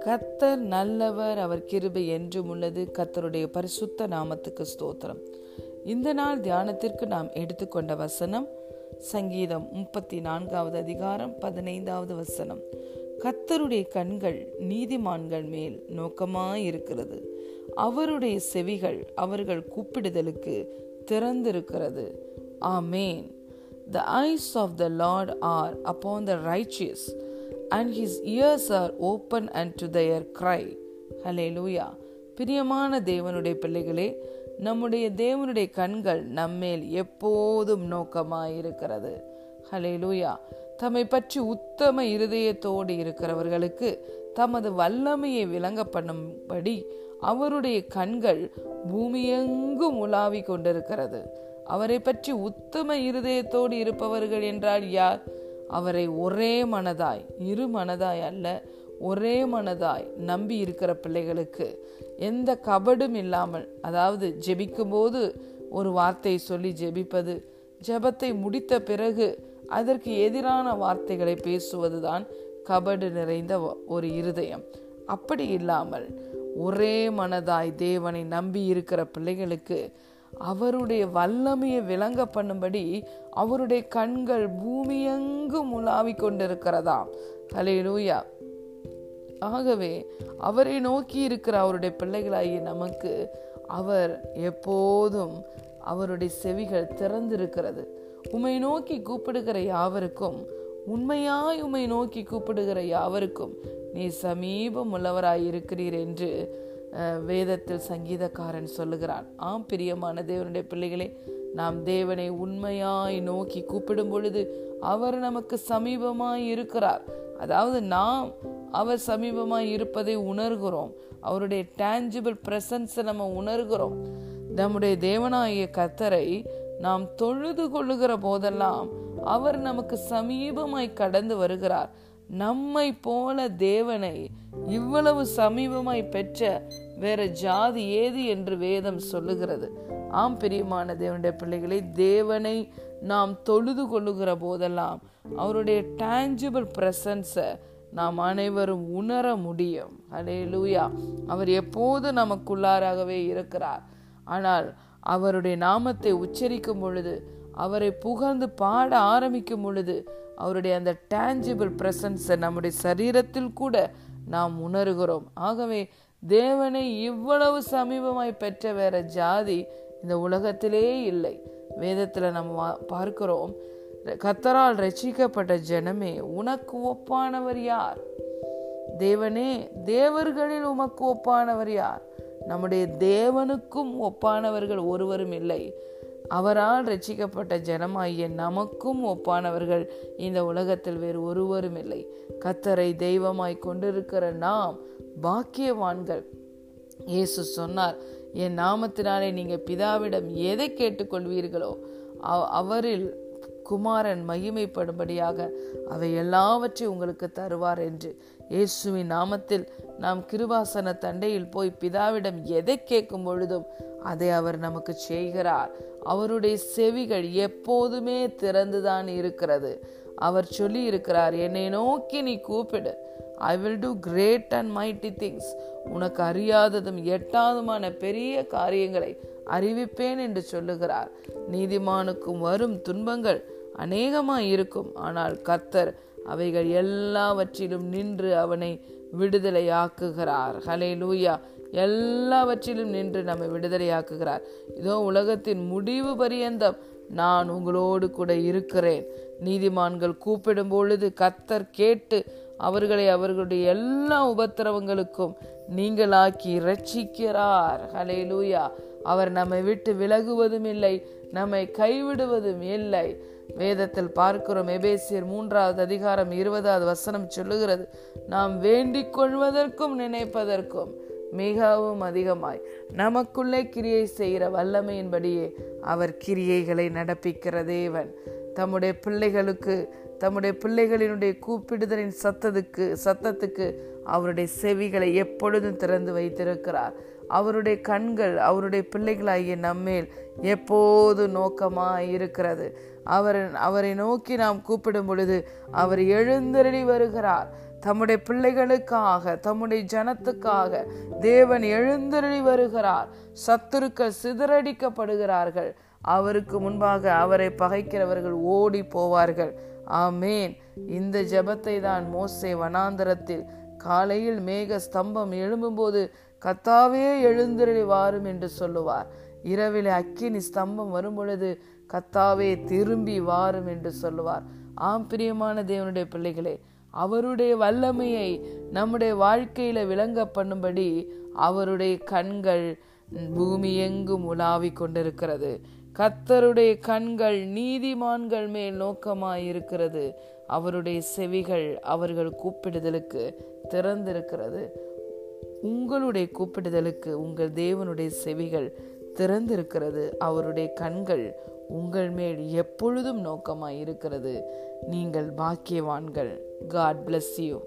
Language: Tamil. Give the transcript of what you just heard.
கத்தர் நல்லவர் அவர் கிருபை என்றும் உள்ளது. கத்தருடைய பரிசுத்த நாமத்துக்கு ஸ்தோத்திரம். இந்த நாள் தியானத்திற்கு நாம் எடுத்துக்கொண்ட வசனம் சங்கீதம் முப்பத்தி நான்காவது அதிகாரம் பதினைந்தாவது வசனம். கத்தருடைய கண்கள் நீதிமான்கள் மேல் நோக்கமாயிருக்கிறது. அவருடைய செவிகள் அவர்கள் கூப்பிடுதலுக்கு திறந்திருக்கிறது. ஆமேன். The eyes of the Lord are upon the righteous, and his ears are open unto their cry. ஹலேலூயா பிரியமான தேவனுடைய பிள்ளைகளே நம்முடைய தேவனுடைய கண்கள் நம்மேல் எப்போதும் நோக்கமாயிருக்கிறது. ஹலேலூயா தம்மை பற்றி உத்தம இருதயத்தோடு இருக்கிறவர்களுக்கு தமது வல்லமையை விளங்க பண்ணும்படி அவருடைய கண்கள் பூமியெங்கும் உலாவி கொண்டிருக்கிறது. அவரை பற்றி உத்தம இருதயத்தோடு இருப்பவர்கள் என்றால் யார்? அவரை ஒரே மனதாய் இரு மனதாய் அல்ல ஒரே மனதாய் நம்பி இருக்கிற பிள்ளைகளுக்கு எந்த கபடும் இல்லாமல் அதாவது ஜெபிக்கும் போது ஒரு வார்த்தையை சொல்லி ஜெபிப்பது ஜெபத்தை முடித்த பிறகு அதற்கு எதிரான வார்த்தைகளை பேசுவதுதான் கபடு நிறைந்த ஒரு இருதயம். அப்படி இல்லாமல் ஒரே மனதாய் தேவனை நம்பி இருக்கிற பிள்ளைகளுக்கு அவருடைய வல்லமையை விளங்க பண்ணும்படி அவருடைய கண்கள் பூமியெங்கும் உலாவி கொண்டிருக்கிறதாம். ஹலேலூயா ஆகவே அவரை நோக்கி இருக்கிற அவருடைய பிள்ளைகளாகிய நமக்கு அவர் எப்போதும் அவருடைய செவிகள் திறந்திருக்கிறது. உம்மை நோக்கி கூப்பிடுகிற யாவருக்கும் உண்மையாய் உம்மை நோக்கி கூப்பிடுகிற யாவருக்கும் நீ சமீபம் உள்ளவராய் இருக்கிறீர் என்று வேதத்தில் சங்கீதக்காரன் சொல்லுகிறான் ஆம் பிரியமான தேவனுடைய பிள்ளைகளே நாம் தேவனை உண்மையாய் நோக்கி கூப்பிடும் பொழுது அவர் நமக்கு சமீபமாய் இருக்கிறார். அதாவது நாம் அவர் சமீபமாய் இருப்பதை உணர்கிறோம். அவருடைய டேஞ்சிபிள் பிரசன்ஸை நம்ம உணர்கிறோம். நம்முடைய தேவனாகிய கத்தரை நாம் தொழுது கொள்ளுகிற போதெல்லாம் அவர் நமக்கு சமீபமாய் கடந்து வருகிறார். நம்மை போல தேவனை இவ்வளவு சமீபமாய் பெற்ற வேற ஜாதி ஏது என்று வேதம் சொல்லுகிறது. ஆம் பிரியமான தேவனுடைய பிள்ளைகளை தேவனை நாம் தொழுது கொள்ளுகிற போதெல்லாம் அவருடைய டேஞ்சிபிள் பிரசன்ஸை நாம் அனைவரும் உணர முடியும். அலே லூயா அவர் எப்போது நமக்குள்ளாராகவே இருக்கிறார். ஆனால் அவருடைய நாமத்தை உச்சரிக்கும் பொழுது அவரை புகழ்ந்து பாட ஆரம்பிக்கும் பொழுது அவருடைய அந்த டேஞ்சிபிள் பிரசன்ஸை நம்முடைய சரீரத்தில் கூட நாம் உணர்கிறோம். ஆகவே தேவனை இவ்வளவு சமீபமாய் பெற்ற வேற ஜாதி இந்த உலகத்திலே இல்லை. வேதத்துல நம்ம பார்க்கிறோம் கத்தரால் ரசிக்கப்பட்ட ஜனமே உனக்கு ஒப்பானவர் யார்? தேவனே தேவர்களில் உமக்கு ஒப்பானவர் யார்? நம்முடைய தேவனுக்கும் ஒப்பானவர்கள் ஒருவரும் இல்லை. அவரால் ரட்சிக்கப்பட்ட ஜனமாகிய நமக்கும் ஒப்பானவர்கள் இந்த உலகத்தில் வேறு ஒருவரும் இல்லை. கத்தரை தெய்வமாய் கொண்டிருக்கிற நாம் பாக்கியவான்கள். இயேசு சொன்னார் என் நாமத்தினாலே நீங்க பிதாவிடம் எதை கேட்டுக்கொள்வீர்களோ அவரில் குமாரன் மகிமைப்படும்படியாக அவை எல்லாவற்றையும் உங்களுக்கு தருவார் என்று இயேசுவின் நாமத்தில் நாம் கிருவாசன தண்டையில் போய் பிதாவிடம் எதை கேட்கும் பொழுதும் அதை அவர் நமக்கு செய்கிறார். அவருடைய செவிகள் எப்போதுமே திறந்துதான் இருக்கிறது. அவர் சொல்லி இருக்கிறார் என்னை நோக்கி நீ கூப்பிடு. I will do great and mighty things உனக்கு அறியாததும் எட்டாதுமான பெரிய காரியங்களை அறிவிப்பேன் என்று சொல்லுகிறார். நீதிமானுக்கும் வரும் துன்பங்கள் அநேகமாக இருக்கும். ஆனால் கர்த்தர் அவைகள் எல்லாவற்றிலும் நின்று அவனை விடுதலையாக்குகிறார். ஹலே லூயா எல்லாவற்றிலும் நின்று நம்மை விடுதலையாக்குகிறார். இதோ உலகத்தின் முடிவு பரியந்தம். நான் உங்களோடு கூட இருக்கிறேன். நீதிமான்கள் கூப்பிடும் பொழுது கத்தர் கேட்டு அவர்களை அவர்களுடைய எல்லா உபத்திரவங்களுக்கும் நீங்களாக்கி ரட்சிக்கிறார் ஹலே லூயா அவர் நம்மை விட்டு விலகுவதும் இல்லை நம்மை கைவிடுவதும் இல்லை. வேதத்தில் பார்க்கிறோம் எபேசியர் மூன்றாவது அதிகாரம் இருபதாவது வசனம் சொல்லுகிறது நாம் வேண்டிக் கொள்வதற்கும் நினைப்பதற்கும் மிகவும் அதிகமாய் நமக்குள்ளே கிரியை செய்கிற வல்லமையின்படியே அவர் கிரியைகளை நடப்பிக்கிற தேவன். தம்முடைய பிள்ளைகளுக்கு தம்முடைய பிள்ளைகளினுடைய கூப்பிடுதலின் சத்தத்துக்கு சத்தத்துக்கு அவருடைய செவிகளை எப்பொழுதும் திறந்து வைத்திருக்கிறார். அவருடைய கண்கள் அவருடைய பிள்ளைகளாகிய நம்மேல் எப்போது நோக்கமாக இருக்கிறது. அவர் அவரை நோக்கி நாம் கூப்பிடும் பொழுது அவர் எழுந்தருளி வருகிறார். தம்முடைய பிள்ளைகளுக்காக தம்முடைய ஜனத்துக்காக தேவன் எழுந்தருளி வருகிறார். சத்துருக்கள் சிதறடிக்கப்படுகிறார்கள். அவருக்கு முன்பாக அவரை பகைக்கிறவர்கள் ஓடி போவார்கள். ஆமேன். இந்த ஜெபத்தை தான் மோசே வனாந்தரத்தில் காலையில் மேக ஸ்தம்பம் எழும்பும்போது கத்தாவே எழுந்திரளி வாரும் என்று சொல்லுவார். இரவிலே அக்கினி ஸ்தம்பம் வரும்பொழுது கத்தாவே திரும்பி வாரும் என்று சொல்லுவார். ஆம் பிரியமான தேவனுடைய பிள்ளைகளே அவருடைய வல்லமையை நம்முடைய வாழ்க்கையில விளங்க பண்ணும்படி அவருடைய கண்கள் பூமி எங்கும் உலாவிக் கொண்டிருக்கிறது. கத்தருடைய கண்கள் நீதிமான்கள் மேல் நோக்கமாயிருக்கிறது. அவருடைய செவிகள் அவர்கள் கூப்பிடுதலுக்கு திறந்திருக்கிறது. உங்களுடைய கூப்பிடுதலுக்கு உங்கள் தேவனுடைய செவிகள் திறந்திருக்கிறது. அவருடைய கண்கள் உங்கள் மேல் எப்பொழுதும் நோக்கமாயிருக்கிறது. நீங்கள் பாக்கியவான்கள். God bless you